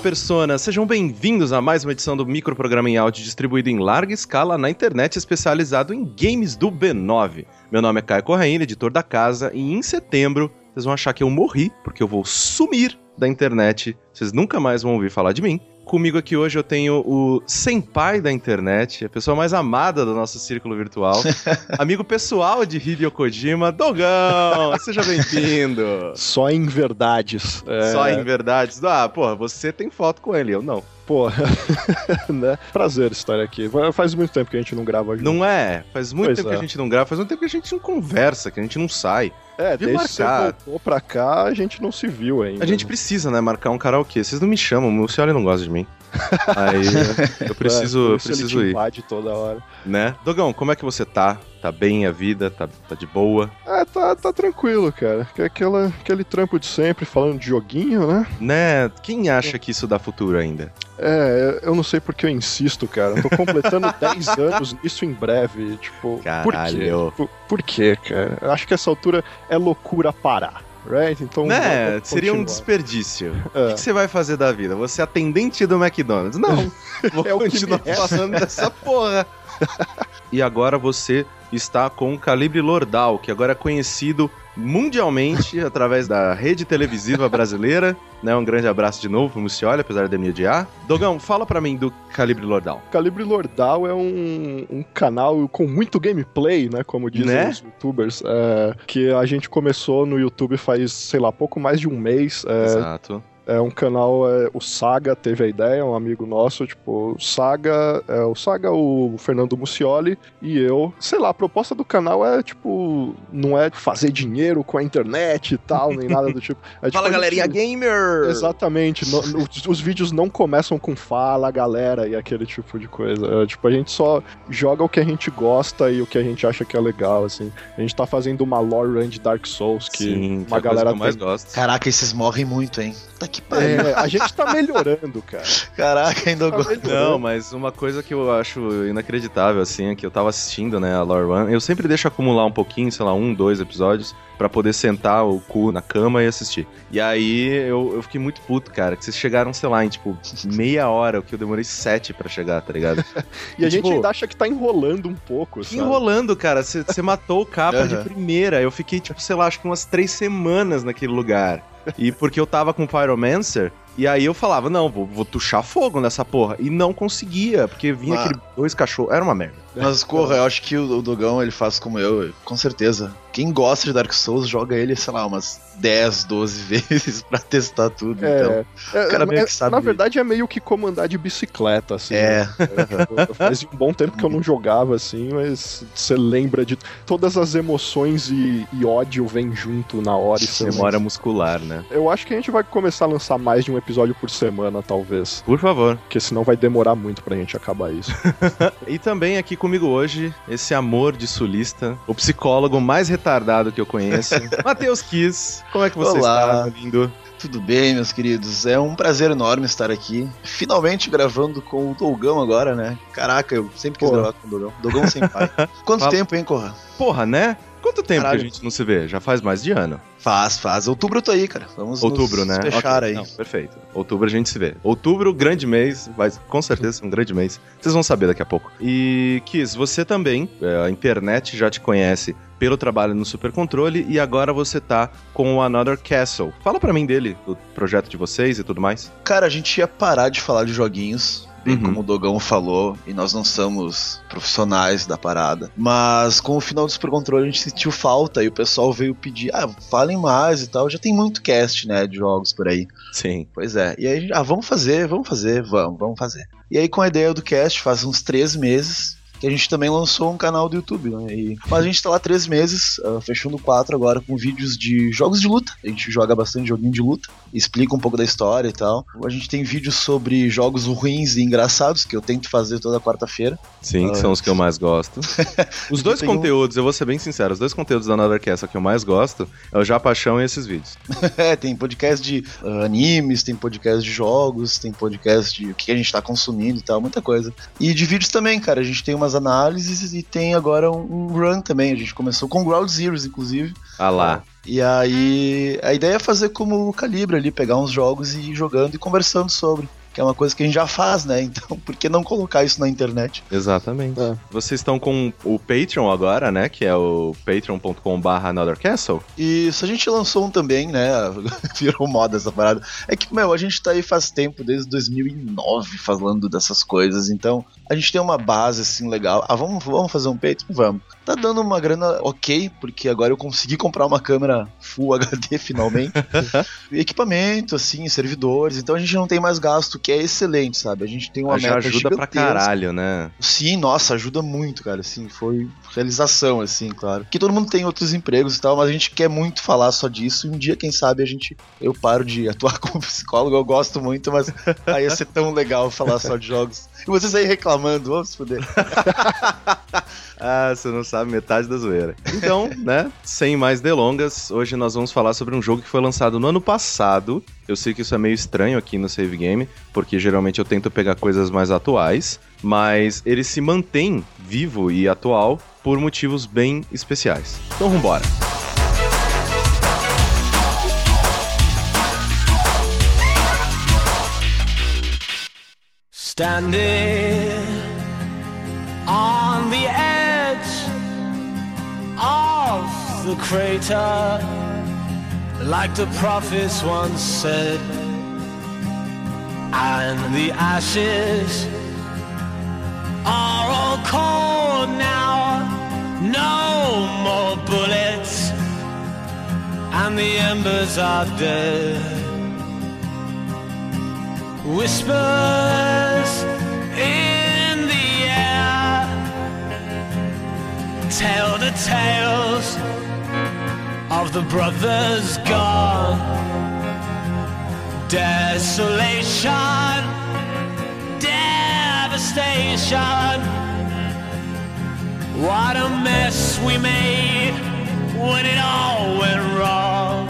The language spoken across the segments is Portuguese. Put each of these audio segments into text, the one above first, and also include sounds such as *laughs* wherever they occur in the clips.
personas, sejam bem-vindos a mais uma edição do microprograma em áudio distribuído em larga escala na internet, especializado em games do B9. Meu nome é Caio Corraine, editor da casa, e em setembro vocês vão achar que eu morri, porque eu vou sumir da internet, vocês nunca mais vão ouvir falar de mim. Comigo aqui hoje eu tenho o senpai da internet, a pessoa mais amada do nosso círculo virtual, *laughs* amigo pessoal de Hideo Kojima, Dogão, *laughs* seja bem-vindo. Só em verdades. É... Só em verdades. Ah, porra, você tem foto com ele, eu não. Porra, *laughs* né? Prazer estar aqui. Faz muito tempo que a gente não grava junto. Não é? Faz muito pois tempo é. que a gente não grava, faz muito tempo que a gente não conversa, que a a gente não sai. É, desde marcar. que você voltou pra cá, a gente não se viu ainda. A gente precisa, né, marcar um karaokê. Vocês não me chamam, o Luciano não gosta de mim. Aí *laughs* eu preciso, é, eu preciso ir. toda hora. Né? Dogão, como é que você tá? Tá bem a vida? Tá, tá de boa? É, tá, tá tranquilo, cara. Que é aquela, aquele trampo de sempre, falando de joguinho, né? Né? Quem acha que isso dá futuro ainda? É, eu não sei porque eu insisto, cara. Eu tô completando *laughs* 10 anos nisso em breve. Tipo, Caralho. por quê? Por, por quê, cara? Eu acho que essa altura é loucura parar. Right? Então, né? Seria um desperdício. É. O que você vai fazer da vida? Você é atendente do McDonald's? Não. *laughs* Vou é continuar passando dessa porra. *laughs* e agora você está com o Calibre Lordal, que agora é conhecido mundialmente através da rede televisiva brasileira. Né, um grande abraço de novo pro Mucioli, apesar de me odiar. Dogão, fala para mim do Calibre Lordal. Calibre Lordal é um, um canal com muito gameplay, né? Como dizem né? os youtubers. É, que a gente começou no YouTube faz, sei lá, pouco mais de um mês. É, Exato. É um canal, é, o Saga teve a ideia, um amigo nosso, tipo, o Saga, é, o Saga, o Fernando Mucioli e eu. Sei lá, a proposta do canal é, tipo, não é fazer dinheiro com a internet e tal, nem nada do tipo. *laughs* É, tipo, fala, galerinha gente, gamer! Exatamente. No, *laughs* os, os, vídeos não começam com fala, galera, e aquele tipo de coisa. É, tipo, a gente só joga o que a gente gosta e o que a gente acha que é legal, assim. A gente tá fazendo uma lore run de Dark Souls que Sim, uma que é galera que eu mais gosto. Caraca, esses morrem muito, hein? Puta que pariu. É, a gente tá melhorando, cara. Caraca, ainda tá Não, mas uma coisa que eu acho inacreditável, assim, é que eu tava assistindo, né, a Lore One, eu sempre deixo acumular um pouquinho, sei lá, um, dois episódios, para poder sentar o cu na cama e assistir. E aí eu, eu fiquei muito puto, cara, que vocês chegaram, sei lá, em tipo *laughs* meia hora, o que eu demorei sete para chegar, tá ligado? e, *laughs* e, a tipo, gente ainda acha que tá enrolando um pouco, sabe? Enrolando, cara, você matou o capa uhum. de primeira. Eu fiquei, tipo, sei lá, acho que umas três semanas naquele lugar. E porque eu tava com Pyromancer, e aí eu falava, não, vou, vou tuchar fogo nessa porra. E não conseguia, porque vinha ah. aquele dois cachorros. Era uma merda. Mas, *laughs* corra, eu acho que o, o Dogão, ele faz como eu, com certeza. Quem gosta de Dark Souls, joga ele, sei lá, umas 10, 12 *laughs* vezes pra testar tudo. É, então, é, o cara meio é, que sabe. Na verdade, é meio que comandar de bicicleta, assim. É. Né? *laughs* Faz um bom tempo que eu não jogava, assim, mas você lembra de todas as emoções e, e ódio vem junto na hora. E Memória muscular, né? Eu acho que a gente vai começar a lançar mais de um episódio por semana, talvez. Por favor. Porque senão vai demorar muito pra gente acabar isso. e também aqui comigo hoje, esse amor de sulista, o psicólogo mais retardado que eu conheço, *laughs* Matheus Kiss. Como é que você Olá. está, lindo? Tudo bem, meus queridos? É um prazer enorme estar aqui. Finalmente gravando com o Dogão agora, né? Caraca, eu sempre quis Porra. gravar com o Dogão. Dogão sem pai. *laughs* Quanto Fala. tempo, hein, Corra? Porra, né? Quanto tempo Caralho. que a gente não se vê? Já faz mais de ano. Faz, faz. Outubro eu tô aí, cara. Vamos Outubro, né? fechar okay. aí. Não, perfeito. Outubro a gente se vê. Outubro, grande mês, vai com certeza um grande mês. Vocês vão saber daqui a pouco. E, Kiss, você também, é, a internet já te conhece pelo trabalho no Super Controle e agora você tá com o Another Castle. Fala para mim dele, do projeto de vocês e tudo mais. Cara, a gente ia parar de falar de joguinhos bem uhum. como o Dogão falou, e nós não somos profissionais da parada. Mas com o final do Super Controle a gente sentiu falta e o pessoal veio pedir, ah, falem mais e tal. Já tem muito cast, né, de jogos por aí. Sim. Pois é. E aí, ah, vamos fazer, vamos fazer, vamos, vamos fazer. E aí com a ideia do cast, faz uns três meses, que a gente também lançou um canal do YouTube, né? E, mas a gente tá lá três meses, uh, fechando quatro agora, com vídeos de jogos de luta. A gente joga bastante joguinho de luta, explica um pouco da história e tal. A gente tem vídeos sobre jogos ruins e engraçados, que eu tento fazer toda quarta-feira. Sim, uh, que são os que eu mais gosto. *laughs* os dois conteúdos, um... eu vou ser bem sincero, os dois conteúdos da Anothercast que eu mais gosto é o Já Paixão e esses vídeos. *laughs* é, tem podcast de uh, animes, tem podcast de jogos, tem podcast de o que a gente tá consumindo e tal, muita coisa. E de vídeos também, cara, a gente tem umas análises e tem agora um, um run também. A gente começou com Ground Zeroes, inclusive. Ah lá. E aí, a ideia é fazer como o Calibre ali, pegar uns jogos e ir jogando e conversando sobre que é uma coisa que a gente já faz, né? *laughs* Então, por que não colocar isso na internet? Exatamente. É. Vocês estão com o Patreon agora, né? Que é o patreon.com.br anothercastle. Isso, a gente lançou um também, né? *laughs* Virou moda essa parada. É que, meu, a gente tá aí faz tempo, desde 2009, falando dessas coisas, então a gente tem uma base, assim, legal. Ah, vamos, vamos fazer um Patreon? Vamos. Tá dando uma grana ok, porque agora eu consegui comprar uma câmera Full *laughs* HD finalmente. equipamento, assim, servidores, então a gente não tem mais gasto que é excelente, sabe? A gente tem uma já meta ajuda pra caralho, né? Sim, nossa, ajuda muito, cara, assim, foi realização, assim, claro. Que todo mundo tem outros empregos e tal, mas a gente quer muito falar só disso e um dia, quem sabe, a gente, eu paro de atuar *laughs* como psicólogo, eu gosto muito, mas aí ia ser tão legal falar só de jogos. E vocês aí reclamando, vamos foder. *laughs* ah, você não sabe metade da zoeira. Então, né, sem mais delongas, hoje nós vamos falar sobre um jogo que foi lançado no ano passado. Eu sei que isso é meio estranho aqui no Save Game, porque geralmente eu tento pegar coisas mais atuais, mas ele se mantém vivo e atual por motivos bem especiais. Então, vambora. Standing on the edge of the crater, like the prophets once said, and the ashes are all cold now, no more bullets, and the embers are dead. Whispers in the air tell the tales of the brothers gone. Desolation, devastation. What a mess we made when it all went wrong.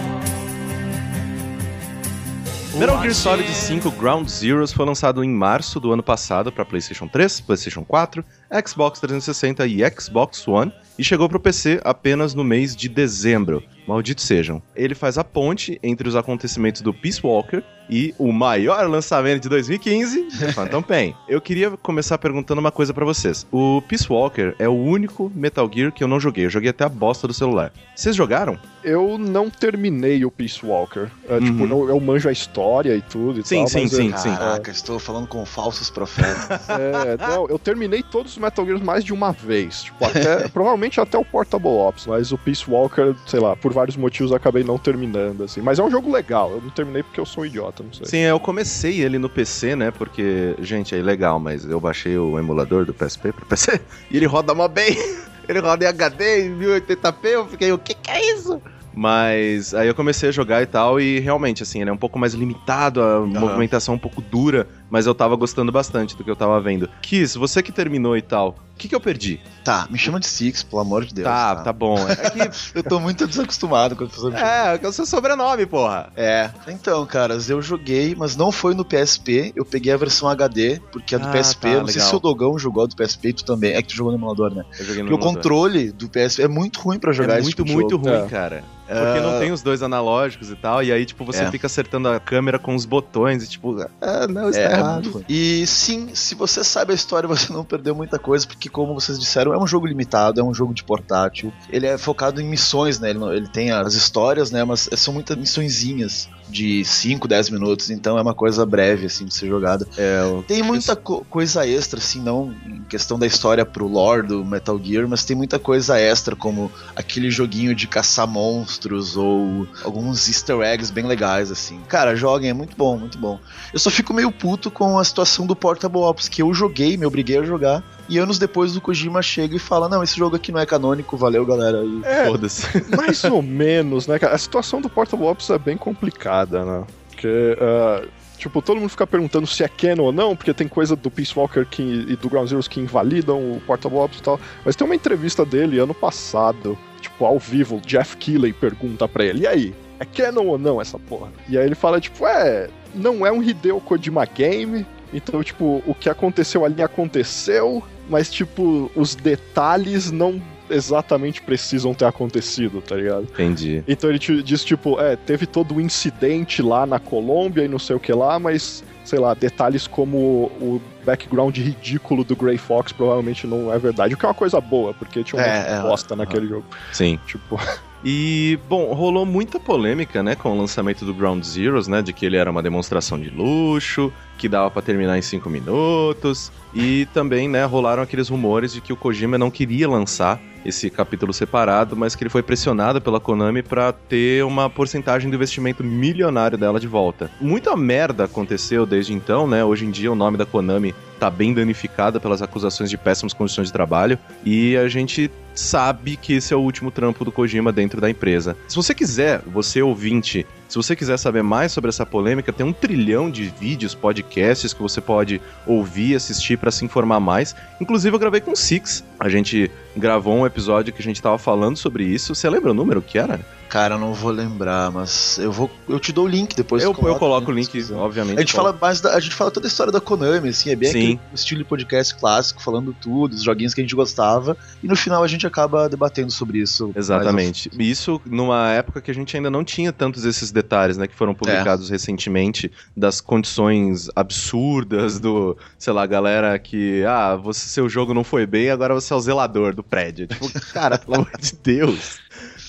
Metal Gear Solid 5 Ground Zeroes foi lançado em março do ano passado para PlayStation 3, PlayStation 4, Xbox 360 e Xbox One e chegou para o PC apenas no mês de dezembro. Malditos sejam. Ele faz a ponte entre os acontecimentos do Peace Walker e o maior lançamento de 2015, *laughs* Phantom Pain. Eu queria começar perguntando uma coisa para vocês. O Peace Walker é o único Metal Gear que eu não joguei. Eu joguei até a bosta do celular. Vocês jogaram? Eu não terminei o Peace Walker. É, uhum. Tipo, eu, eu, manjo a história e tudo e sim, tal. Sim, sim, eu, sim. Caraca, estou falando com falsos profetas. *laughs* É, não, eu terminei todos os Metal Gears mais de uma vez. Tipo, até, *laughs* provavelmente até o Portable Ops, mas o Peace Walker, sei lá, por vários motivos acabei não terminando, assim. Mas é um jogo legal. Eu não terminei porque eu sou um idiota, não sei. Sim, eu comecei ele no PC, né? Porque, gente, é legal, mas eu baixei o emulador do PSP pro PC *laughs* e ele roda mó bem. *laughs* Ele roda em HD, em 1080p, eu fiquei, o que que é isso? Mas aí eu comecei a jogar e tal, e realmente, assim, ele é um pouco mais limitado, a uhum. movimentação um pouco dura, mas eu tava gostando bastante do que eu tava vendo. Kiss, você que terminou e tal, o que, que eu perdi? Tá, me chama de Six, pelo amor de Deus. Tá, tá, tá bom. É que *laughs* eu tô muito desacostumado com a pessoa me É, é o seu sobrenome, porra. É. Então, caras, eu joguei, mas não foi no PSP. Eu peguei a versão HD, porque a do ah, PSP, tá, não legal. sei se o Dogão jogou do PSP e tu também. É que tu jogou no emulador, né? Eu joguei no porque emulador. o controle do PSP é muito ruim para jogar é muito, tipo muito ruim, é. cara. Porque não tem os dois analógicos e tal, e aí, tipo, você é. fica acertando a câmera com os botões e, tipo, ah, não, está é, E sim, se você sabe a história, *laughs* você não perdeu muita coisa, porque, como vocês disseram, é um jogo limitado, é um jogo de portátil. Ele é focado em missões, né? Ele, ele tem as histórias, né? Mas são muitas missõezinhas de 5, 10 minutos, então é uma coisa breve, assim, de ser jogada. É, tem muita co coisa extra, assim, não em questão da história pro lore do Metal Gear, mas tem muita coisa extra, como aquele joguinho de caçar monstros ou alguns easter eggs bem legais, assim. Cara, joguem, é muito bom, muito bom. Eu só fico meio puto com a situação do Portable Ops, que eu joguei, me obriguei a jogar, e anos depois o Kojima chega e fala: Não, esse jogo aqui não é canônico, valeu galera. E É, Foda-se. *laughs* mais ou menos, né, cara? A situação do Portable Ops é bem complicada, né? Porque, ah, tipo, todo mundo fica perguntando se é canon ou não, porque tem coisa do Peace Walker que, e do Ground Zeroes que invalidam o Portable Ops e tal. Mas tem uma entrevista dele ano passado, tipo, ao vivo, o Jeff Keighley pergunta pra ele: E aí? É canon ou não essa porra? E aí ele fala, tipo, é, não é um Hideo Kojima game, então, tipo, o que aconteceu ali aconteceu, mas, tipo, os detalhes não exatamente precisam ter acontecido, tá ligado? Entendi. Então ele te diz, tipo, é, teve todo o incidente lá na Colômbia e não sei o que lá, mas, sei lá, detalhes como o background ridículo do Grey Fox provavelmente não é verdade, o que é uma coisa boa, porque tinha uma É, é, bosta naquele jogo. Sim. Tipo, *laughs* E, bom, rolou muita polêmica, né, com o lançamento do Ground Zeroes, né, de que ele era uma demonstração de luxo, que dava pra terminar em 5 minutos, e também, né, rolaram aqueles rumores de que o Kojima não queria lançar esse capítulo separado, mas que ele foi pressionado pela Konami pra ter uma porcentagem do investimento milionário dela de volta. Muita merda aconteceu desde então, né? Hoje em dia o nome da Konami tá bem danificada pelas acusações de péssimas condições de trabalho e a gente sabe que esse é o último trampo do Kojima dentro da empresa. Se você quiser, você ouvinte, se você quiser saber mais sobre essa polêmica, tem um trilhão de vídeos, podcasts que você pode ouvir, assistir pra se informar mais. Inclusive eu gravei com o Six. A gente gravou um episódio que a gente tava falando sobre isso. Você lembra o número que era? Cara, eu não vou lembrar, mas eu vou. Eu te dou o link depois. eu, eu coloco o link, obviamente. A gente fala mais da, a gente fala toda a história da Konami, assim, é bem Sim. aquele estilo de podcast clássico, falando tudo, os joguinhos que a gente gostava, e no final a gente acaba debatendo sobre isso. mais Exatamente. E Isso numa época que a gente ainda não tinha tantos esses detalhes, né? Que foram publicados recentemente das condições absurdas do, sei lá, galera que, ah, você, seu jogo não foi bem, agora você é o zelador do prédio. Tipo, cara, pelo amor de Deus.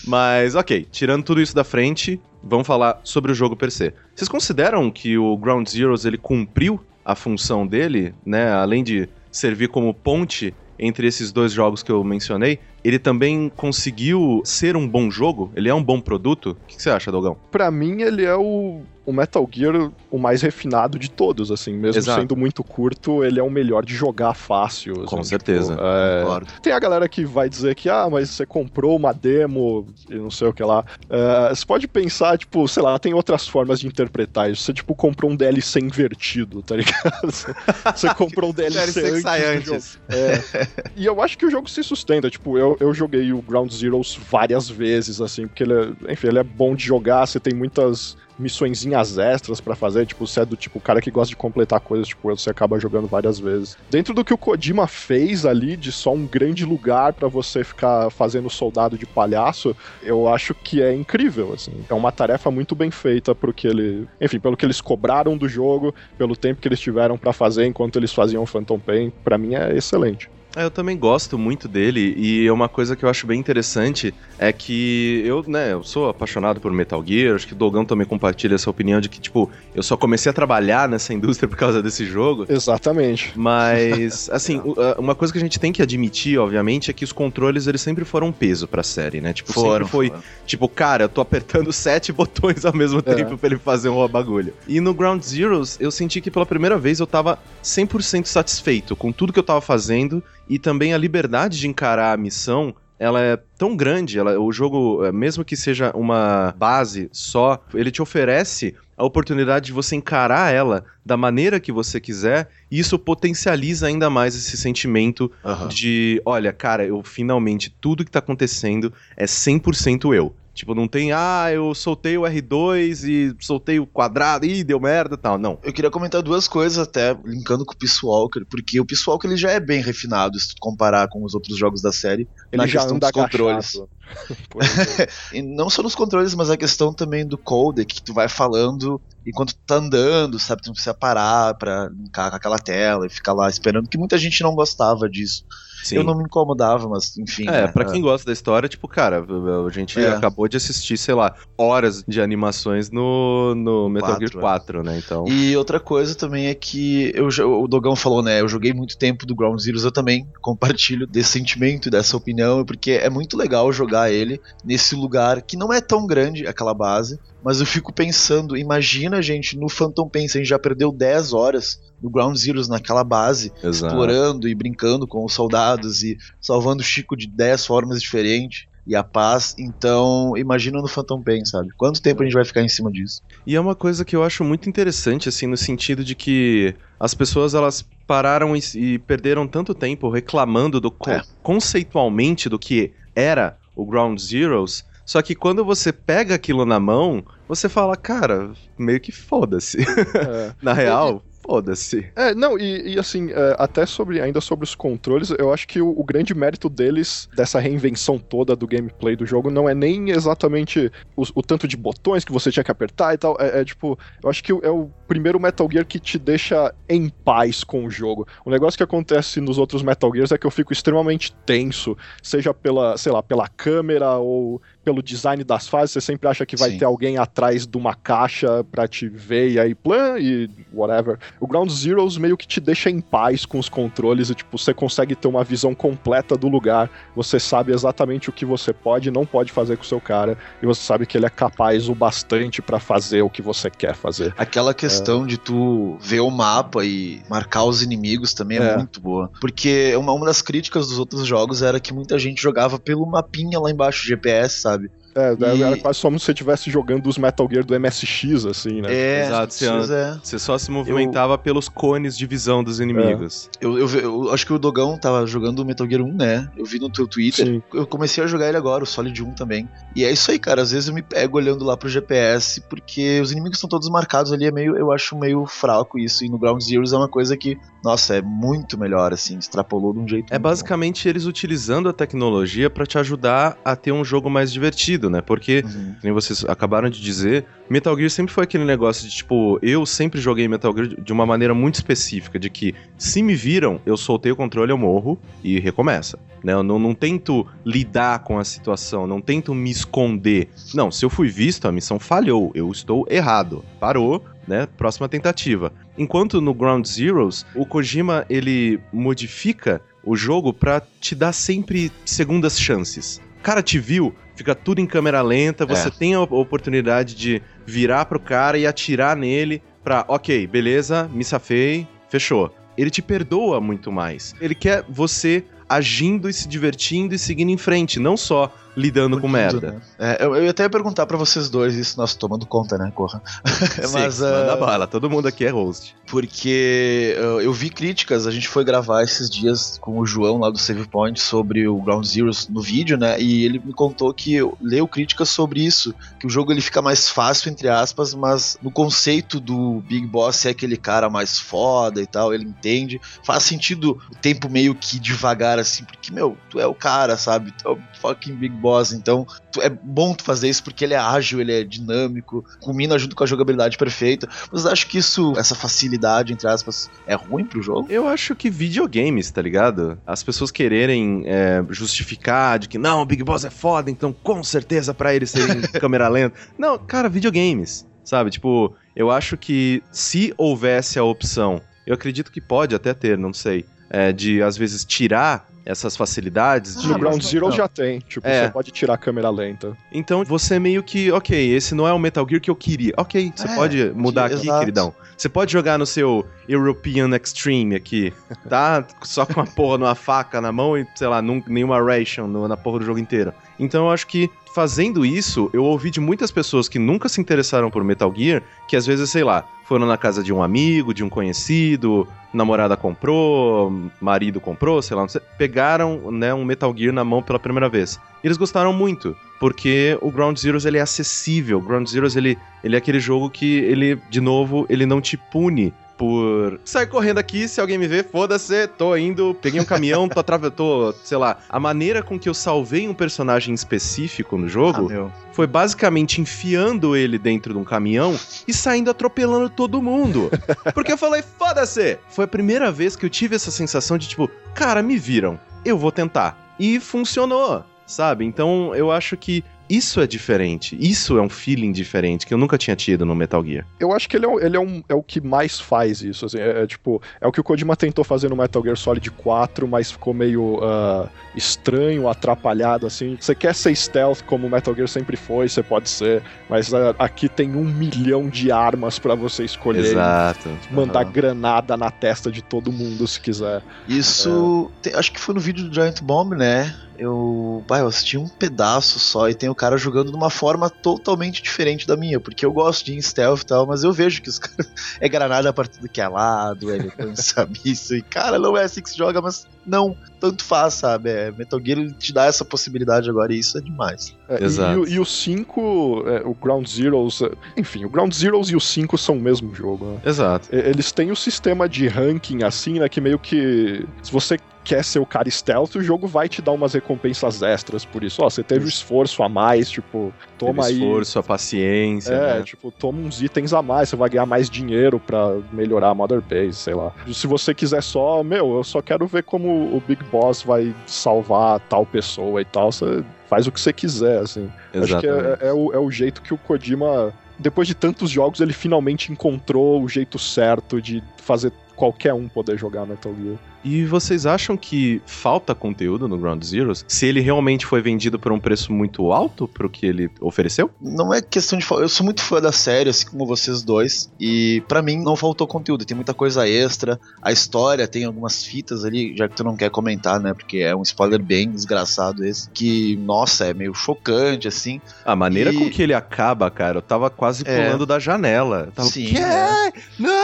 Mas, ok, tirando tudo isso da frente, vamos falar sobre o jogo per se. Vocês consideram que o Ground Zeroes ele cumpriu a função dele, né? Além de servir como ponte entre esses dois jogos que eu mencionei, ele também conseguiu ser um bom jogo? Ele é um bom produto? O que você acha, Dogão? pra mim ele é o, o Metal Gear o mais refinado de todos, assim, mesmo Exato. sendo muito curto, ele é o melhor de jogar fácil. assim, Com tipo, certeza. é, Concordo. Tem a galera que vai dizer que, ah, mas você comprou uma demo e não sei o que lá. É, você pode pensar, tipo, sei lá, tem outras formas de interpretar isso. Você, tipo, comprou um DLC invertido, tá ligado? *laughs* Você comprou um *laughs* DLC DLC que sai antes. do antes. jogo. É. E eu acho que o jogo se sustenta. Tipo, eu, eu joguei o Ground Zeroes várias vezes, assim, porque ele é, enfim, ele é bom de jogar, você tem muitas missõezinhas extras pra fazer, tipo, você é do tipo cara que gosta de completar coisas, tipo, você acaba jogando várias vezes. Dentro do que o Kojima fez ali, de só um grande lugar pra você ficar fazendo soldado de palhaço, eu acho que é incrível, assim. É uma tarefa muito bem feita pro que ele, enfim, pelo que eles cobraram do jogo, pelo tempo que eles tiveram pra fazer enquanto eles faziam Phantom Pain, pra mim é excelente. É, eu também gosto muito dele e uma coisa que eu acho bem interessante é que eu, né, eu sou apaixonado por Metal Gear, acho que o Dogão também compartilha essa opinião de que, tipo, eu só comecei a trabalhar nessa indústria por causa desse jogo. Exatamente. Mas, *laughs* assim, uma coisa que a gente tem que admitir, obviamente, é que os controles, eles sempre foram um peso pra série, né? Tipo, Foram, sempre foi, foram. tipo, cara, eu tô apertando *laughs* sete botões ao mesmo É. tempo pra ele fazer um bagulho. E no Ground Zeroes, eu senti que pela primeira vez eu tava 100% satisfeito com tudo que eu tava fazendo e também a liberdade de encarar a missão ela é tão grande, ela, o jogo, eh, mesmo que seja uma base só, ele te oferece a oportunidade de você encarar ela da maneira que você quiser, e isso potencializa ainda mais esse sentimento Aham. de, olha, cara, eu finalmente, tudo que tá acontecendo é 100% eu. Tipo, não tem, ah, eu soltei o R2 e soltei o quadrado, ih, deu merda e tal. Não. Eu queria comentar duas coisas até, linkando com o Peace Walker, porque o Peace Walker ele já é bem refinado se tu comparar com os outros jogos da série, Ele na já questão anda dos controles. *laughs* E não só nos controles, mas a questão também do codec, que tu vai falando enquanto tu tá andando, sabe? Tu não precisa parar pra linkar com aquela tela e ficar lá esperando, que muita gente não gostava disso. Sim. Eu não me incomodava, mas enfim. É, né? pra quem gosta da história, tipo, cara, a gente É. acabou de assistir, sei lá, horas de animações no, no Metal Gear é. 4, né? Então. E outra coisa também é que eu, o Dogão falou, né? Eu joguei muito tempo do Ground Zeroes, eu também compartilho desse sentimento e dessa opinião, porque é muito legal jogar jogar ele nesse lugar que não é tão grande, aquela base, mas eu fico pensando, imagina, gente, no Phantom Pain, a gente já perdeu 10 horas no Ground Zeroes naquela base, Exato. explorando e brincando com os soldados e salvando o Chico de 10 formas diferentes e a paz. Então, imagina no Phantom Pain, sabe? Quanto tempo a gente vai ficar em cima disso? E é uma coisa que eu acho muito interessante, assim, no sentido de que as pessoas, elas pararam e, e perderam tanto tempo reclamando do co- É. conceitualmente do que era o Ground Zeroes, só que quando você pega aquilo na mão, você fala, cara, meio que foda-se. É. *laughs* na real, foda-se. É, não, e, e assim, é, até sobre ainda sobre os controles, eu acho que o, o grande mérito deles, dessa reinvenção toda do gameplay do jogo, não é nem exatamente o, o tanto de botões que você tinha que apertar e tal. É, é tipo, eu acho que é o primeiro Metal Gear que te deixa em paz com o jogo. O negócio que acontece nos outros Metal Gears é que eu fico extremamente tenso, seja pela, sei lá, pela câmera ou pelo design das fases, você sempre acha que vai Sim. ter alguém atrás de uma caixa pra te ver e aí plan e whatever. O Ground Zeroes meio que te deixa em paz com os controles e tipo, você consegue ter uma visão completa do lugar, você sabe exatamente o que você pode e não pode fazer com o seu cara e você sabe que ele é capaz o bastante pra fazer o que você quer fazer. Aquela questão de tu ver o mapa e marcar os inimigos também é, É. muito boa. Porque uma, uma das críticas dos outros jogos era que muita gente jogava pelo mapinha lá embaixo, GPS, sabe? بھی É, E- era quase como se você estivesse jogando os Metal Gear do MSX, assim, né? É, Exato, você é. Você só se movimentava pelos cones de visão dos inimigos. Eu, eu, ve- eu acho que o Dogão tava jogando o Metal Gear 1, né? Eu vi no teu Twitter. Sim. Eu comecei a jogar ele agora, o Solid 1 também. E é isso aí, cara. Às vezes eu me pego olhando lá pro GPS, porque os inimigos estão todos marcados ali. É meio, eu acho meio fraco isso. E no Ground Zeroes é uma coisa que, nossa, é muito melhor, assim. Extrapolou de um jeito. É muito bom. basicamente eles utilizando a tecnologia pra te ajudar a ter um jogo mais divertido, né? Porque, Uhum. nem vocês acabaram de dizer, Metal Gear sempre foi aquele negócio de tipo, eu sempre joguei Metal Gear de uma maneira muito específica, de que se me viram, eu soltei o controle, eu morro e recomeça. Né? Eu não, não tento lidar com a situação, não tento me esconder. Não, se eu fui visto, a missão falhou, eu estou errado. Parou, né? Próxima tentativa. Enquanto no Ground Zeroes, o Kojima ele modifica o jogo pra te dar sempre segundas chances. Cara te viu, fica tudo em câmera lenta, você É. tem a oportunidade de virar pro cara e atirar nele pra, ok, beleza, me safei, fechou. Ele te perdoa muito mais. Ele quer você agindo e se divertindo e seguindo em frente, não só lidando com Curtindo, merda. né? É, eu, eu ia até perguntar pra vocês dois isso, nossa, tomando conta, né, Corra? *laughs* Mas, Six, ah, manda bala, todo mundo aqui é host. porque uh, eu vi críticas, a gente foi gravar esses dias com o João lá do Save Point sobre o Ground Zeroes no vídeo, né? E ele me contou que leu críticas sobre isso, que o jogo ele fica mais fácil entre aspas, mas no conceito do Big Boss ser aquele cara mais foda e tal, ele entende, faz sentido o tempo meio que devagar assim, porque meu, tu é o cara, sabe? Tu é o fucking Big Boss, então é bom tu fazer isso porque ele é ágil, ele é dinâmico, combina junto com a jogabilidade perfeita. Mas acho que isso, essa facilidade, entre aspas, é ruim pro jogo? Eu acho que videogames, tá ligado? As pessoas quererem é, justificar de que não, o Big Boss é foda, então com certeza pra ele ser *laughs* câmera lenta. Não, cara, videogames, sabe? Tipo, eu acho que se houvesse a opção, eu acredito que pode até ter, não sei, é, de às vezes tirar essas facilidades. de- No Ah, Ground Zero não. já tem, tipo, É. você pode tirar a câmera lenta. Então você meio que, ok, esse não é o Metal Gear que eu queria. Ok, você É, pode mudar que- aqui, exato. queridão. Você pode jogar no seu European Extreme aqui, tá? Só com a porra numa faca na mão e, sei lá, num- nenhuma ration no- na porra do jogo inteiro. Então eu acho que fazendo isso, eu ouvi de muitas pessoas que nunca se interessaram por Metal Gear, que às vezes, sei lá, foram na casa de um amigo, de um conhecido, namorada comprou, marido comprou, sei lá, sei, pegaram né, um Metal Gear na mão pela primeira vez. E eles gostaram muito, porque o Ground Zeroes ele é acessível. O Ground Zeroes ele, ele é aquele jogo que ele, de novo, ele não te pune por sair correndo aqui, se alguém me ver, foda-se, tô indo, peguei um caminhão, tô atravessando, tô, sei lá. A maneira com que eu salvei um personagem específico no Ah, jogo meu. foi basicamente enfiando ele dentro de um caminhão e saindo atropelando todo mundo. Porque eu falei, foda-se! Foi a primeira vez que eu tive essa sensação de tipo, cara, me viram, eu vou tentar. E funcionou, sabe? Então eu acho que isso é diferente. Isso é um feeling diferente que eu nunca tinha tido no Metal Gear. Eu acho que ele é, ele é, um, é o que mais faz isso. Assim, é, é, tipo, é o que o Kojima tentou fazer no Metal Gear Solid 4, mas ficou meio uh, estranho, atrapalhado, assim. Você quer ser stealth como o Metal Gear sempre foi, você pode ser, mas uh, aqui tem um milhão de armas para você escolher. Exato. Mandar uhum. granada na testa de todo mundo se quiser. Isso, é. tem, acho que foi no vídeo do Giant Bomb, né? eu, bah, eu assisti um pedaço só e tem o cara jogando de uma forma totalmente diferente da minha, porque eu gosto de ir em stealth e tal, mas eu vejo que os *laughs* caras é granada a partir do que é lado, é sabe isso, e cara, não é assim que se joga, mas não, tanto faz, sabe? É, Metal Gear te dá essa possibilidade agora e isso é demais. É, Exato. E, e, o 5, é, o Ground Zeroes, é, enfim, o Ground Zeroes e o 5 são o mesmo jogo, né? Exato. Eles têm o um sistema de ranking assim, né, que meio que se você quer ser o cara stealth, o jogo vai te dar umas recompensas extras por isso. Ó, você teve o esforço a mais, tipo, toma teve aí. esforço, a paciência. É, né? tipo, toma uns itens a mais, você vai ganhar mais dinheiro para melhorar a Mother Base, sei lá. Se você quiser só, meu, eu só quero ver como o Big Boss vai salvar tal pessoa e tal, você faz o que você quiser, assim. Exatamente. Acho que é, é, o, é o jeito que o Kojima depois de tantos jogos, ele finalmente encontrou o jeito certo de fazer qualquer um poder jogar Metal Gear. E vocês acham que falta conteúdo no Ground Zeroes? Se ele realmente foi vendido por um preço muito alto pro que ele ofereceu? Não é questão de. Eu sou muito fã da série, assim como vocês dois. E para mim não faltou conteúdo. Tem muita coisa extra. A história tem algumas fitas ali, já que tu não quer comentar, né? Porque é um spoiler bem desgraçado esse. Que, nossa, é meio chocante, assim. A maneira e... com que ele acaba, cara, eu tava quase é. pulando é... da janela. Eu tava, Sim. Quê? É. Não!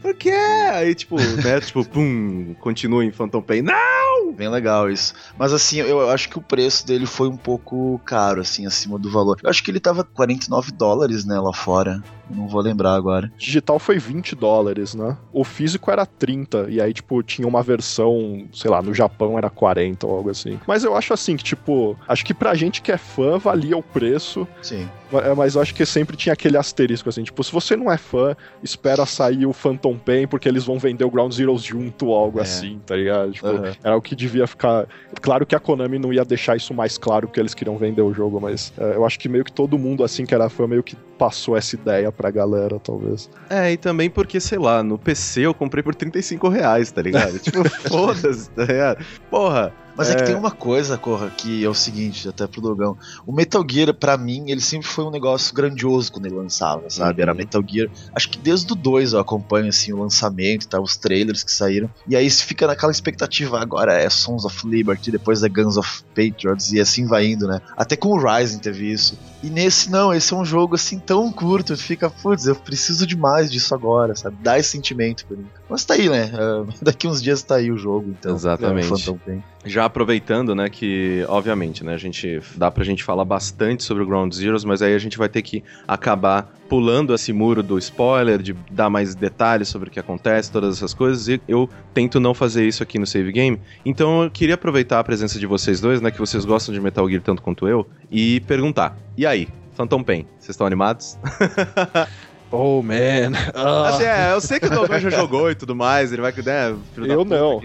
Por quê? Aí, tipo, né? tipo, pum, continua em Phantom Pain. Não! Bem legal isso. Mas assim, eu acho que o preço dele foi um pouco caro, assim, acima do valor. Eu acho que ele tava 49 dólares, né, lá fora. Não vou lembrar agora. Digital foi 20 dólares, né? O físico era 30. E aí, tipo, tinha uma versão, sei lá, no Japão era 40 ou algo assim. Mas eu acho assim que, tipo, acho que pra gente que é fã, valia o preço. Sim. É, mas eu acho que sempre tinha aquele asterisco, assim, tipo, se você não é fã, espera sair o Phantom Pain, porque eles vão vender o Ground Zeroes junto ou algo é. assim, tá ligado? Tipo, uhum. era o que devia ficar. Claro que a Konami não ia deixar isso mais claro, porque eles queriam vender o jogo, mas é, eu acho que meio que todo mundo, assim, que era fã, meio que passou essa ideia pra galera, talvez. É, e também porque, sei lá, no PC eu comprei por 35 reais, tá ligado? *laughs* tipo, foda-se, tá ligado? Porra, mas é... é... que tem uma coisa, Corra, que é o seguinte, até pro Dogão. O Metal Gear, para mim, ele sempre foi um negócio grandioso quando ele lançava, sabe? Uhum. Era Metal Gear. Acho que desde o 2 eu acompanho, assim, o lançamento, tá? Os trailers que saíram. E aí se fica naquela expectativa, agora é Sons of Liberty, depois é Guns of Patriots, e assim vai indo, né? Até com o Rising teve isso. E nesse, não, esse é um jogo, assim, tão curto, fica, putz, eu preciso demais disso agora, sabe? Dá esse sentimento pra mim. Mas tá aí, né? Uh, *laughs* daqui uns dias tá aí o jogo, então. Exatamente. É, Já aproveitando, né, que obviamente, né, a gente dá pra gente falar bastante sobre o Ground Zeroes, mas aí a gente vai ter que acabar pulando esse muro do spoiler, de dar mais detalhes sobre o que acontece, todas essas coisas, e eu tento não fazer isso aqui no Save Game. Então eu queria aproveitar a presença de vocês dois, né, que vocês gostam de Metal Gear tanto quanto eu, e perguntar: e aí, Phantom Pain, vocês estão animados? *laughs* Oh, man. Ah. Assim, é, eu sei que o Dogon já jogou e tudo mais, ele vai... Né, eu não.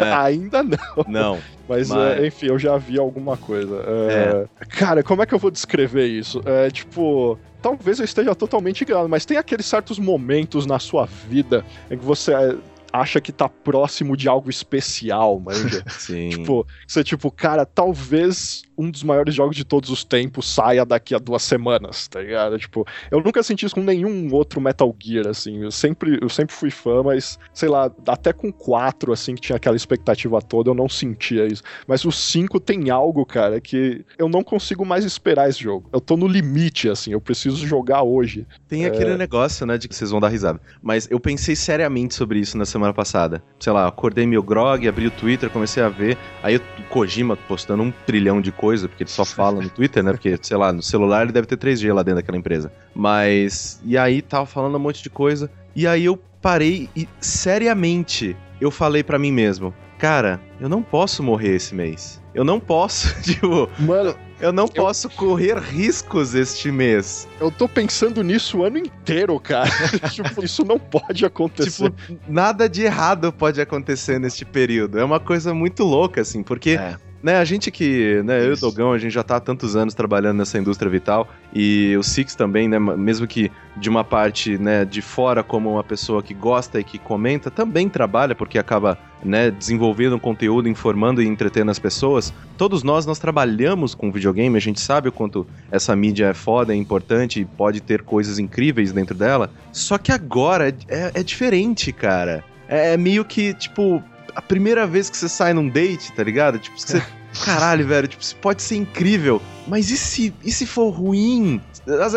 É. *laughs* Ainda não. Não. Mas, Mas... É, enfim, eu já vi alguma coisa. É... É. Cara, como é que eu vou descrever isso? É tipo. Talvez eu esteja totalmente enganado, mas tem aqueles certos momentos na sua vida em que você é, acha que tá próximo de algo especial, manja. *laughs* Sim. Tipo, você, tipo, cara, talvez um dos maiores jogos de todos os tempos saia daqui a duas semanas, tá ligado? Tipo, eu nunca senti isso com nenhum outro Metal Gear, assim. Eu sempre, eu sempre fui fã, mas, sei lá, até com quatro, assim, que tinha aquela expectativa toda, eu não sentia isso. Mas o cinco tem algo, cara, que eu não consigo mais esperar esse jogo. Eu tô no limite, assim, eu preciso jogar hoje. Tem aquele é... negócio, né, de que vocês vão dar risada. Mas eu pensei seriamente sobre isso na semana passada. Sei lá, acordei meu grog, abri o Twitter, comecei a ver. Aí o Kojima postando um trilhão de coisa, porque ele só fala no Twitter, né? Porque, sei lá, no celular ele deve ter 3G lá dentro daquela empresa. Mas. E aí tava falando um monte de coisa. E aí eu parei e, seriamente, eu falei para mim mesmo: Cara, eu não posso morrer esse mês. Eu não posso, *laughs* tipo. Mano. Eu não eu... posso correr riscos este mês. Eu tô pensando nisso o ano inteiro, cara. *laughs* tipo, isso não pode acontecer. Tipo, nada de errado pode acontecer neste período. É uma coisa muito louca, assim, porque. É né, a gente que, né, eu e o Dogão, a gente já tá há tantos anos trabalhando nessa indústria vital e o Six também, né, mesmo que de uma parte, né, de fora como uma pessoa que gosta e que comenta, também trabalha porque acaba, né, desenvolvendo um conteúdo, informando e entretendo as pessoas. Todos nós nós trabalhamos com videogame, a gente sabe o quanto essa mídia é foda, é importante e pode ter coisas incríveis dentro dela. Só que agora é, é diferente, cara. É, é meio que, tipo, a primeira vez que você sai num date, tá ligado? Tipo, você. *laughs* Caralho, velho, tipo, isso pode ser incrível, mas e se, e se for ruim?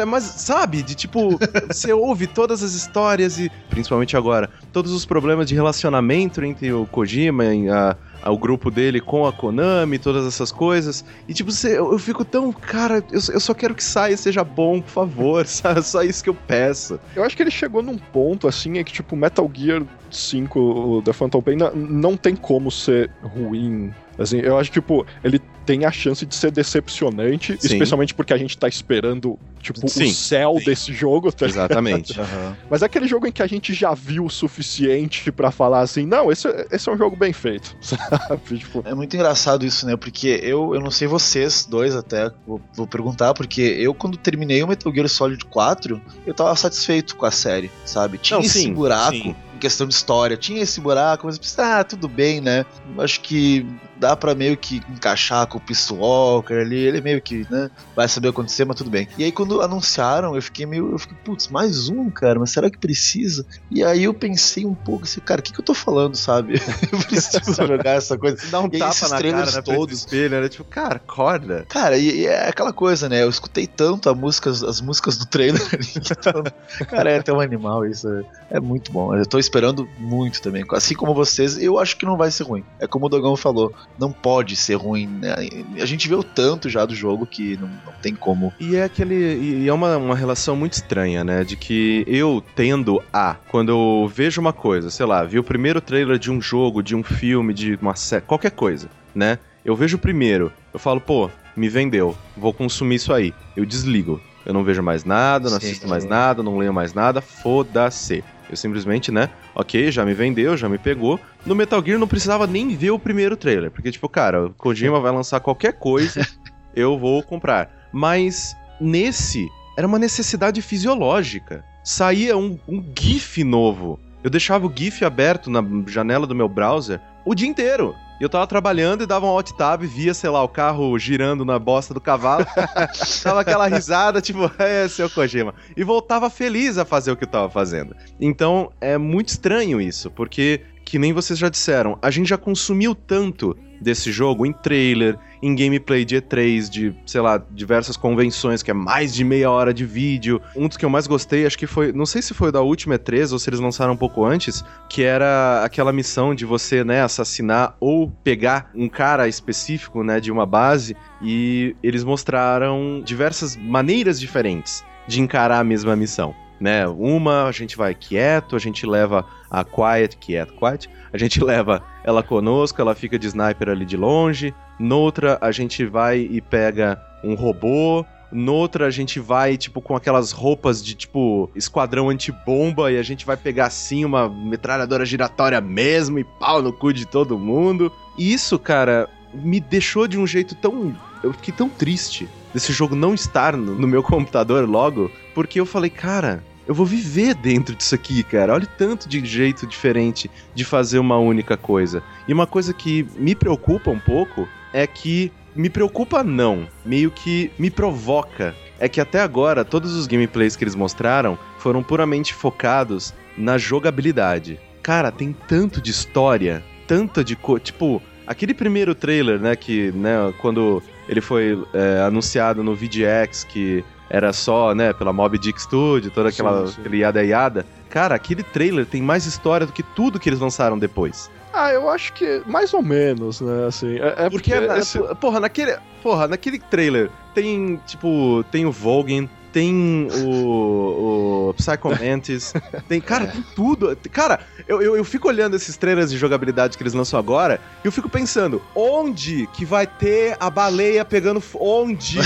Mas, sabe, de tipo, *laughs* você ouve todas as histórias e, principalmente agora, todos os problemas de relacionamento entre o Kojima e a, o grupo dele com a Konami, todas essas coisas. E tipo, você, eu, eu fico tão, cara, eu, eu só quero que saia seja bom, por favor. *laughs* Sabe? Só isso que eu peço. Eu acho que ele chegou num ponto assim, é que tipo, Metal Gear 5, o The Phantom Pain, não, não tem como ser ruim Assim, eu acho que, tipo, ele tem a chance de ser decepcionante, Sim. especialmente porque a gente tá esperando, tipo, Sim. o céu Sim. desse jogo. Tá Exatamente. *laughs* uhum. Mas é aquele jogo em que a gente já viu o suficiente para falar assim, não, esse, esse é um jogo bem feito, *laughs* sabe? Tipo... É muito engraçado isso, né? Porque eu, eu não sei vocês dois até, vou, vou perguntar, porque eu quando terminei o Metal Gear Solid 4, eu tava satisfeito com a série, sabe? Tinha não, esse buraco em questão de história. Tinha esse buraco, mas ah, tudo bem, né? Acho que dá para meio que encaixar com o Peace Walker ali, ele meio que, né, vai saber acontecer, mas tudo bem. E aí quando anunciaram, eu fiquei meio, eu fiquei, putz, mais um, cara, mas será que precisa? E aí eu pensei um pouco assim, cara, o que que eu tô falando, sabe? *laughs* eu preciso *laughs* jogar essa coisa. Dá um e tapa na cara, né, todos. Espelho, era tipo, cara, acorda. Cara, e, e, é aquela coisa, né, eu escutei tanto a música, as músicas do trailer *laughs* ali, então, cara, é até um animal isso, é, é muito bom. Eu tô esperando muito também. Assim como vocês, eu acho que não vai ser ruim. É como o Dogão falou, não pode ser ruim. Né? A gente vê o tanto já do jogo que não, não tem como. E é aquele. E é uma, uma relação muito estranha, né? De que eu tendo a, quando eu vejo uma coisa, sei lá, vi o primeiro trailer de um jogo, de um filme, de uma série, qualquer coisa, né? Eu vejo o primeiro, eu falo, pô, me vendeu, vou consumir isso aí. Eu desligo. Eu não vejo mais nada, não Sim, assisto mais nada, não leio mais nada, foda-se. Eu simplesmente, né? Ok, já me vendeu, já me pegou. No Metal Gear não precisava nem ver o primeiro trailer, porque, tipo, cara, o Kojima vai lançar qualquer coisa, *laughs* eu vou comprar. Mas nesse, era uma necessidade fisiológica. Saía um, um GIF novo. Eu deixava o GIF aberto na janela do meu browser o dia inteiro. E eu tava trabalhando e dava um alt tab, via, sei lá, o carro girando na bosta do cavalo. *laughs* tava aquela risada, tipo, *laughs* é, seu Kojima. E voltava feliz a fazer o que eu tava fazendo. Então, é muito estranho isso, porque que nem vocês já disseram, a gente já consumiu tanto desse jogo em trailer, em gameplay de E3, de, sei lá, diversas convenções, que é mais de meia hora de vídeo. Um dos que eu mais gostei, acho que foi, não sei se foi da última E3 ou se eles lançaram um pouco antes, que era aquela missão de você, né, assassinar ou pegar um cara específico, né, de uma base, e eles mostraram diversas maneiras diferentes de encarar a mesma missão né? Uma a gente vai quieto, a gente leva a quiet, quiet, quiet. A gente *laughs* leva ela conosco, ela fica de sniper ali de longe. Noutra a gente vai e pega um robô. Noutra a gente vai, tipo, com aquelas roupas de, tipo, esquadrão antibomba e a gente vai pegar, assim, uma metralhadora giratória mesmo e pau no cu de todo mundo. E isso, cara, me deixou de um jeito tão... Eu fiquei tão triste desse jogo não estar no, no meu computador logo, porque eu falei, cara, eu vou viver dentro disso aqui, cara. Olha tanto de jeito diferente de fazer uma única coisa. E uma coisa que me preocupa um pouco é que. Me preocupa não, meio que me provoca. É que até agora todos os gameplays que eles mostraram foram puramente focados na jogabilidade. Cara, tem tanto de história, tanta de co... tipo, aquele primeiro trailer, né, que, né, quando ele foi é, anunciado no VGX, que era só, né, pela Mob Dick Studio, toda aquela sim, sim. aquele yada yada. Cara, aquele trailer tem mais história do que tudo que eles lançaram depois. Ah, eu acho que mais ou menos, né, assim. É, é porque, porque esse... porra, naquele, porra, naquele trailer tem, tipo, tem o Vogan, tem o, o Psycho Mantis, *laughs* tem, cara, tem tudo. Cara, eu, eu, eu, fico olhando esses trailers de jogabilidade que eles lançam agora e eu fico pensando, onde que vai ter a baleia pegando... Onde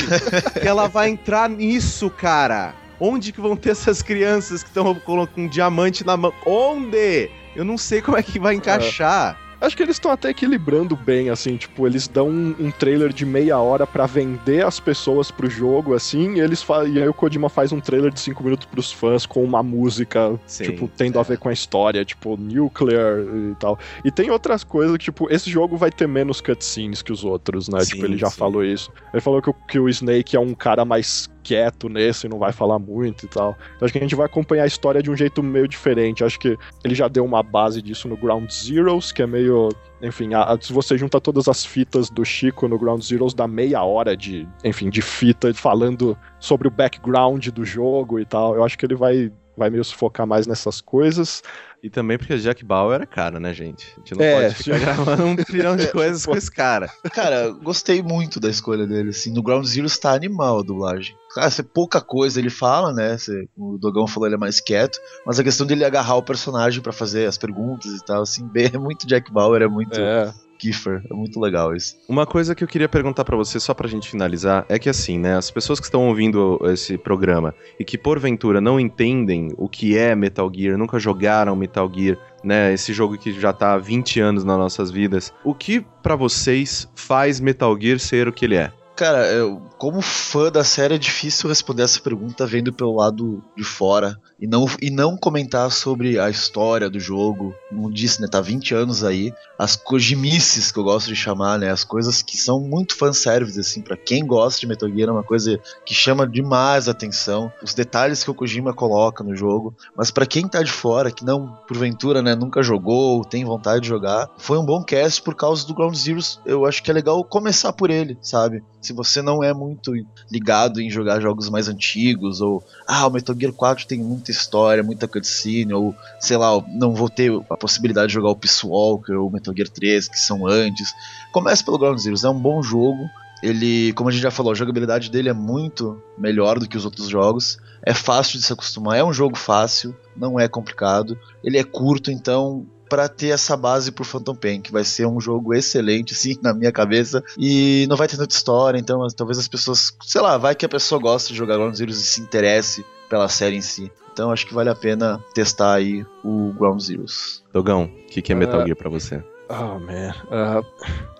que ela vai entrar nisso, cara? Onde que vão ter essas crianças que estão com um diamante na mão? Onde? Eu não sei como é que vai encaixar. Acho que eles estão até equilibrando bem, assim, tipo, eles dão um, um trailer de meia hora para vender as pessoas pro jogo, assim, e eles e aí o Kojima faz um trailer de cinco minutos pros fãs com uma música, Sim, tipo, tendo é. a ver com a história, tipo, Nuclear e tal. E tem outras coisas que, tipo, esse jogo vai ter menos cutscenes que os outros, né? Sim, tipo, ele já sim. falou isso. Ele falou que que o Snake é um cara mais quieto nesse, não vai falar muito e tal. Então acho que a gente vai acompanhar a história de um jeito meio diferente. Acho que ele já deu uma base disso no Ground Zeroes, que é meio. Enfim, a, a, se você junta todas as fitas do Chico no Ground Zeroes, dá meia hora de, enfim, de fita falando sobre o background do jogo e tal. Eu acho que ele vai, vai meio se focar mais nessas coisas. E também porque Jack Bauer é cara, né, gente? A gente não é, pode ficar gravando um trilhão de *laughs* coisas com esse cara. Cara, gostei muito da escolha dele, assim. No Ground Zero está animal a dublagem. Cara, é pouca coisa ele fala, né? o Dogão falou ele é mais quieto, mas a questão dele agarrar o personagem para fazer as perguntas e tal, assim, *laughs* bem, é muito Jack Bauer, é muito. É. Kiefer. É muito legal isso. Uma coisa que eu queria perguntar para você, só pra gente finalizar, é que assim, né, as pessoas que estão ouvindo esse programa e que porventura não entendem o que é Metal Gear, nunca jogaram Metal Gear, né, esse jogo que já tá há 20 anos nas nossas vidas, o que para vocês faz Metal Gear ser o que ele é? Cara, eu, como fã da série é difícil responder essa pergunta vendo pelo lado de fora e não, e não comentar sobre a história do jogo. Como disse, né? Tá 20 anos aí. As cojimices que eu gosto de chamar, né? As coisas que são muito fanservice, assim, para quem gosta de Metal Gear é uma coisa que chama demais a atenção. Os detalhes que o Kojima coloca no jogo. Mas para quem tá de fora, que não, porventura, né, nunca jogou, tem vontade de jogar, foi um bom cast por causa do Ground Zeroes. Eu acho que é legal começar por ele, sabe? Se você não é muito ligado em jogar jogos mais antigos, ou ah, o Metal Gear 4 tem história, muita cutscene, ou sei lá, não vou ter a possibilidade de jogar o Peace Walker ou Metal Gear 3, que são antes. Comece pelo Ground Zeroes, é um bom jogo. Ele, como a gente já falou, a jogabilidade dele é muito melhor do que os outros jogos. É fácil de se acostumar, é um jogo fácil, não é complicado. Ele é curto, então para ter essa base pro Phantom Pain, que vai ser um jogo excelente, sim, *laughs* na minha cabeça, e não vai ter tanta história, então talvez as pessoas, sei lá, vai que a pessoa gosta de jogar Ground Zeroes e se interesse pela série em si. Então acho que vale a pena testar aí o Ground Zeroes. Dogão, o que, que, é Metal uh, Gear pra você? Oh, man. Uh,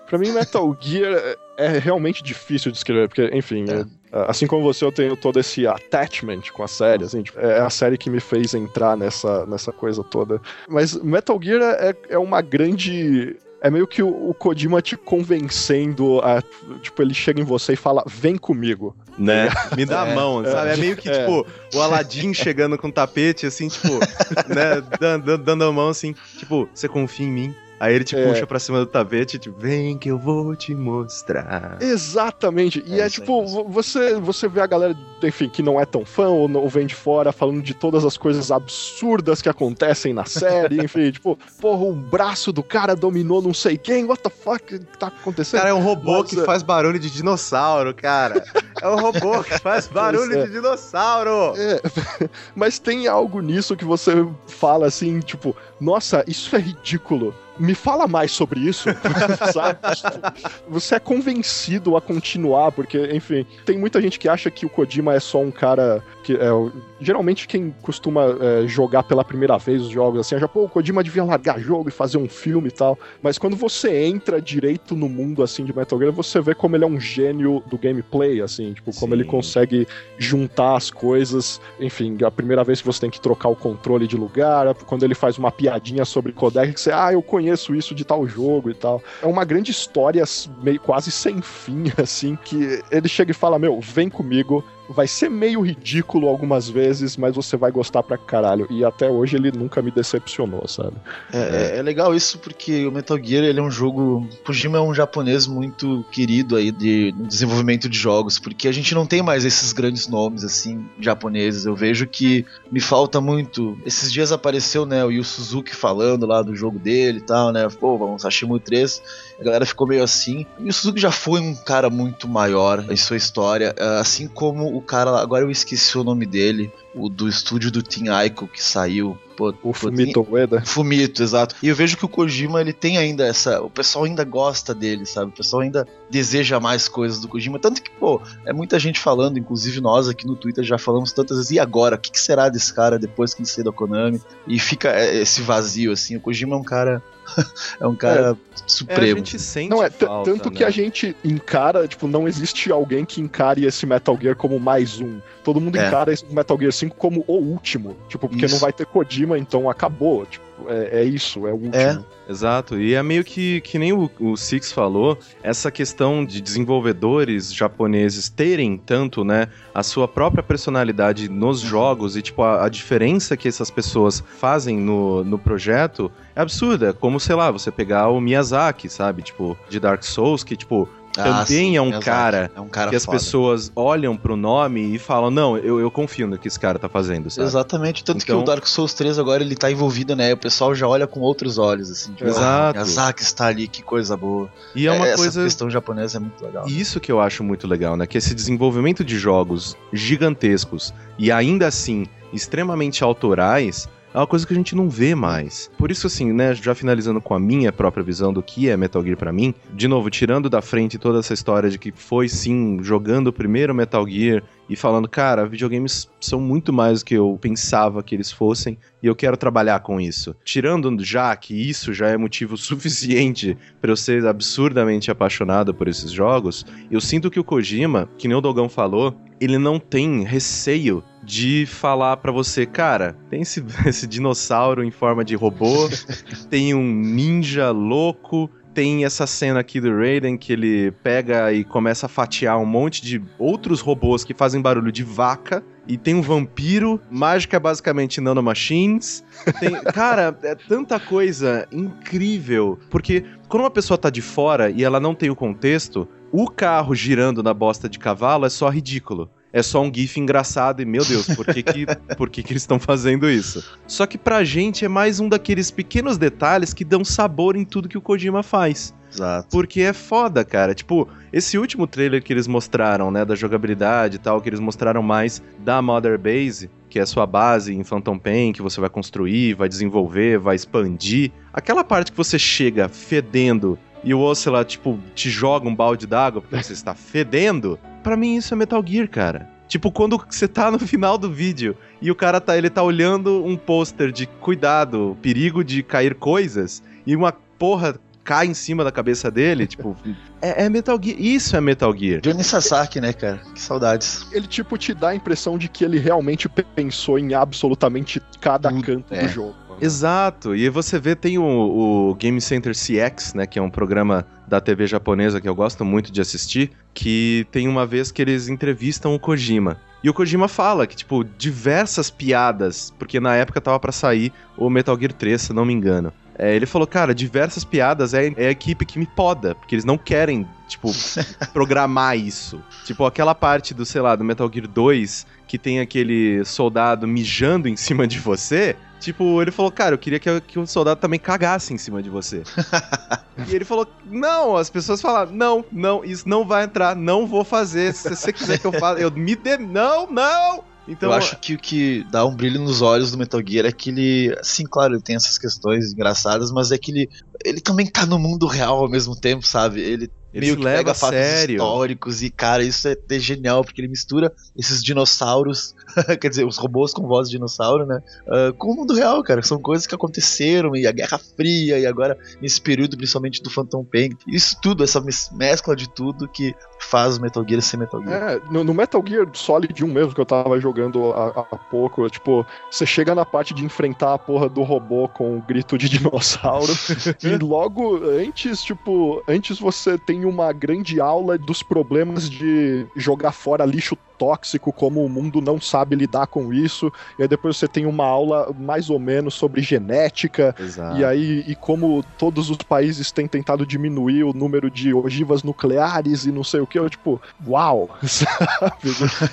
pra mim, Metal *laughs* Gear é, é realmente difícil de escrever, porque, enfim, é. É, assim como você, eu tenho todo esse attachment com a série, assim, tipo, é a série que me fez entrar nessa, nessa coisa toda. Mas Metal Gear é, é uma grande é meio que o, o, Kojima te convencendo a. Tipo, ele chega em você e fala: vem comigo. Né? Me dá é, a mão, sabe? É, é meio que, é. tipo, o Aladdin *laughs* chegando com o tapete, assim, tipo, né? Dando, dando a mão, assim, tipo, você confia em mim? Aí ele te é. puxa pra cima do tapete e tipo, vem que eu vou te mostrar. Exatamente. E é, é tipo, você, você vê a galera, enfim, que não é tão fã ou, ou vem de fora falando de todas as coisas absurdas que acontecem na série, *laughs* enfim, tipo, porra, o braço do cara dominou não sei quem, what the fuck tá acontecendo? Cara, é um robô Mas, que é... faz barulho de dinossauro, cara. É um robô *laughs* que faz barulho é. de dinossauro. É. *laughs* Mas tem algo nisso que você fala assim, tipo, nossa, isso é ridículo me fala mais sobre isso, *laughs* sabe? Você é convencido a continuar, porque, enfim, tem muita gente que acha que o Kojima é só um cara que é geralmente quem costuma é, jogar pela primeira vez os jogos assim, já pô, o Kojima devia largar jogo e fazer um filme e tal. Mas quando você entra direito no mundo assim de Metal Gear, você vê como ele é um gênio do gameplay, assim, tipo, como Sim. ele consegue juntar as coisas. Enfim, a primeira vez que você tem que trocar o controle de lugar, quando ele faz uma piadinha sobre codec, que você, ah, eu conheço isso de tal jogo e tal. É uma grande história meio quase sem fim, *laughs* assim, que ele chega e fala: Meu, vem comigo, vai ser meio ridículo algumas vezes, mas você vai gostar pra caralho. E até hoje ele nunca me decepcionou, sabe? É, é, é legal isso porque o Metal Gear ele é um jogo. Kojima é um japonês muito querido aí de desenvolvimento de jogos, porque a gente não tem mais esses grandes nomes assim japoneses. Eu vejo que me falta muito. Esses dias apareceu, né, o Yu Suzuki falando lá do jogo dele e tal, né? Pô, vamos Hashimura 3. A galera ficou meio assim. E o Suzuki já foi um cara muito maior em sua história, assim como o cara, agora eu esqueci o nome dele, o do estúdio do Team Ico que saiu, Pô, o Fumito Ueda. Fumito, exato. E eu vejo que o Kojima, ele tem ainda essa. O pessoal ainda gosta dele, sabe? O pessoal ainda deseja mais coisas do Kojima. Tanto que, pô, é muita gente falando, inclusive nós aqui no Twitter já falamos tantas vezes. E agora? O que, que será desse cara depois que ele sair da Konami? E fica é, esse vazio, assim. O Kojima é um cara *laughs* é um cara é, supremo. É, a gente sente não, é, falta, tanto né? que a gente encara, tipo, não existe alguém que encare esse Metal Gear como mais um. Todo mundo é. encara esse Metal Gear 5 como o último. Tipo, porque isso. não vai ter Kojima, então acabou. Tipo, é, é isso, é o último. É. Exato, e é meio que, que nem o, o Six falou, essa questão de desenvolvedores japoneses terem tanto, né, a sua própria personalidade nos uhum. jogos e, tipo, a, a diferença que essas pessoas fazem no, no projeto é absurda. Como, sei lá, você pegar o Miyazaki, sabe? Tipo, de Dark Souls, que, tipo, ah, também sim, é um cara, é um cara que as foda. pessoas olham pro nome e falam, não, eu, eu confio no que esse cara tá fazendo, sabe? Exatamente, tanto então... que o Dark Souls 3 agora ele tá envolvido, né? O pessoal já olha com outros olhos, assim. Tipo, Exato. Ah, Miyazaki está ali, que coisa boa. E é uma Essa coisa... questão japonesa é muito legal. Isso que eu acho muito legal, né? Que esse desenvolvimento de jogos gigantescos e ainda assim extremamente autorais é uma coisa que a gente não vê mais. Por isso, assim, né, já finalizando com a minha própria visão do que é Metal Gear para mim, de novo, tirando da frente toda essa história de que foi sim jogando o primeiro Metal Gear e falando, cara, videogames são muito mais do que eu pensava que eles fossem e eu quero trabalhar com isso. Tirando já que isso já é motivo *laughs* suficiente para eu ser absurdamente apaixonado por esses jogos, eu sinto que o Kojima, que nem o Dogão falou, ele não tem receio de falar para você, cara, tem esse, *laughs* esse dinossauro em forma de robô, *laughs* tem um ninja louco, tem essa cena aqui do Raiden que ele pega e começa a fatiar um monte de outros robôs que fazem barulho de vaca. E tem um vampiro, mágica basicamente nanomachines. Tem, *laughs* cara, é tanta coisa incrível. Porque quando uma pessoa tá de fora e ela não tem o contexto, o carro girando na bosta de cavalo é só ridículo é só um gif engraçado e, meu Deus, por que, que, *laughs* por que, que eles estão fazendo isso? Só que pra gente é mais um daqueles pequenos detalhes que dão sabor em tudo que o Kojima faz. Exato. Porque é foda, cara. Tipo, esse último trailer que eles mostraram, né, da jogabilidade e tal, que eles mostraram mais da Mother Base, que é a sua base em Phantom Pain, que você vai construir, vai desenvolver, vai expandir. Aquela parte que você chega fedendo e o Ocelot, tipo, te joga um balde d'água porque você está fedendo, para mim isso é Metal Gear, cara. Tipo, quando você tá no final do vídeo e o cara tá, ele tá olhando um pôster de cuidado, perigo de cair coisas, e uma porra cai em cima da cabeça dele, tipo, *laughs* é, é, Metal Gear. Isso é Metal Gear. Johnny Sasaki, né, cara? Que saudades. Ele, tipo, te dá a impressão de que ele realmente pensou em absolutamente cada canto é. do jogo. Exato. E você vê, tem o, o, Game Center CX, né? Que é um programa da TV japonesa que eu gosto muito de assistir. Que tem uma vez que eles entrevistam o Kojima. E o Kojima fala que, tipo, diversas piadas, porque na época tava para sair o Metal Gear 3, se não me engano. É, ele falou, cara, diversas piadas é, é, a equipe que me poda, porque eles não querem, tipo, *laughs* programar isso. Tipo, aquela parte do, sei lá, do Metal Gear 2, que tem aquele soldado mijando em cima de você, Tipo, ele falou, cara, eu queria que, que o soldado também cagasse em cima de você. *laughs* e ele falou, não, as pessoas falaram, não, não, isso não vai entrar, não vou fazer. Se você quiser que eu faça, eu me dê. Não, não! Então, eu acho que o que dá um brilho nos olhos do Metal Gear é que ele, sim, claro, ele tem essas questões engraçadas, mas é que ele, ele também tá no mundo real ao mesmo tempo, sabe? Ele ele meio que leva pega fatos sério. históricos e, cara, isso é, é, genial, porque ele mistura esses dinossauros, *laughs* quer dizer, os robôs com voz de dinossauro, né? Uh, com o mundo real, cara. São coisas que aconteceram, e a Guerra Fria, e agora nesse período, principalmente do Phantom Pain. Isso tudo, essa mescla de tudo que faz o Metal Gear ser Metal Gear. É, no, no Metal Gear Solid 1 mesmo, que eu tava jogando há, há pouco, tipo, você chega na parte de enfrentar a porra do robô com o grito de dinossauro, *laughs* e logo antes, tipo, antes você tem uma grande aula dos problemas de jogar fora lixo tóxico, como o mundo não sabe lidar com isso. E aí depois você tem uma aula mais ou menos sobre genética. Exato. E aí e como todos os países têm tentado diminuir o número de ogivas nucleares e não sei o que. Eu, tipo, uau! *laughs*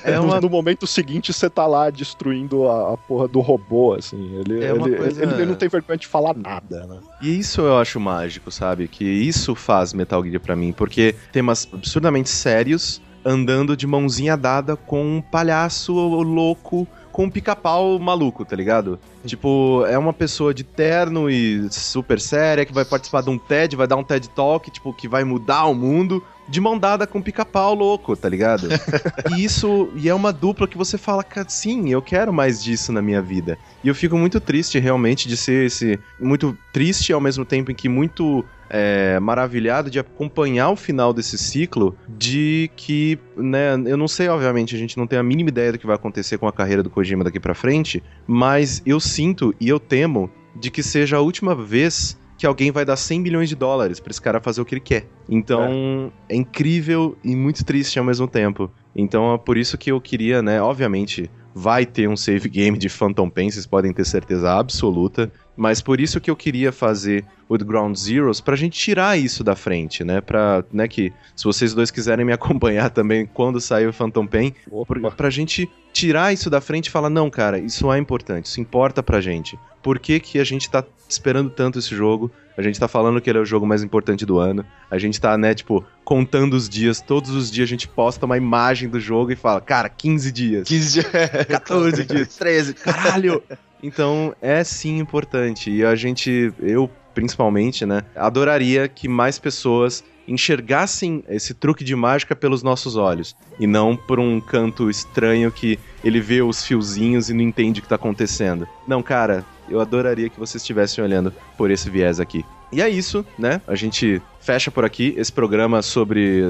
É uma... no, no, momento seguinte você tá lá destruindo a, a porra do robô, assim. Ele, é ele, coisa... ele, ele, não tem vergonha de falar nada, né? E isso eu acho mágico, sabe? Que isso faz Metal Gear pra mim, porque temas absurdamente sérios andando de mãozinha dada com um palhaço louco com um pica-pau maluco, tá ligado? Tipo, é uma pessoa de terno e super séria que vai participar de um TED, vai dar um TED Talk, tipo, que vai mudar o mundo de mão dada com pica-pau louco, tá ligado? *laughs* e isso, e é uma dupla que você fala, cara, sim, eu quero mais disso na minha vida. E eu fico muito triste realmente de ser esse. Muito triste ao mesmo tempo em que muito é, maravilhado de acompanhar o final desse ciclo, de que, né, eu não sei, obviamente, a gente não tem a mínima ideia do que vai acontecer com a carreira do Kojima daqui para frente, mas eu sinto e eu temo de que seja a última vez que alguém vai dar 100 milhões de dólares para esse cara fazer o que ele quer. Então, é. é incrível e muito triste ao mesmo tempo. Então, é por isso que eu queria, né, obviamente, vai ter um save game de Phantom Pain, vocês podem ter certeza absoluta. Mas por isso que eu queria fazer o Ground Zeroes, pra gente tirar isso da frente, né? Pra, né, que se vocês dois quiserem me *laughs* acompanhar também quando sair o Phantom Pain, pra, pra gente tirar isso da frente e falar, não, cara, isso é importante, isso importa pra gente. Por que, que a gente tá esperando tanto esse jogo? A gente tá falando que ele é o jogo mais importante do ano. A gente tá, né, tipo, contando os dias. Todos os dias a gente posta uma imagem do jogo e fala, cara, 15 dias. *laughs* 15 dias. *laughs* 14 dias, 13. Caralho! Então é sim importante. E a gente, eu principalmente, né, adoraria que mais pessoas enxergassem esse truque de mágica pelos nossos olhos e não por um canto estranho que ele vê os fiozinhos e não entende o que está acontecendo. Não, cara, eu adoraria que vocês estivessem olhando por esse viés aqui. E é isso, né? A gente fecha por aqui esse programa sobre.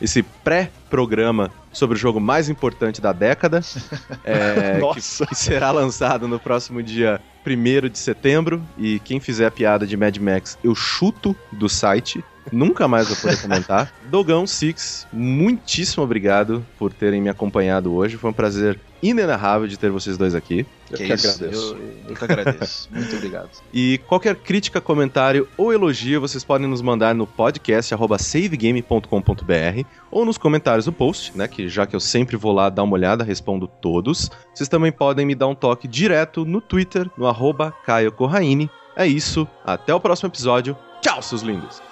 esse pré-programa sobre o jogo mais importante da década. *laughs* É, que, que, será lançado no próximo dia 1 de setembro. E quem fizer a piada de Mad Max, eu chuto do site. Nunca mais vou poder comentar. *laughs* Dogão Six, muitíssimo obrigado por terem me acompanhado hoje. Foi um prazer inenarrável de ter vocês dois aqui. Eu que, que agradeço. Eu, eu que *laughs* agradeço. Muito obrigado. E qualquer crítica, comentário ou elogio vocês podem nos mandar no podcast savegame.com.br ou nos comentários do post, né? Que já que eu sempre vou lá dar uma olhada, respondo todos. Vocês também podem me dar um toque direto no Twitter, no arroba Caio Corraine. É isso, até o próximo episódio. Tchau, seus lindos!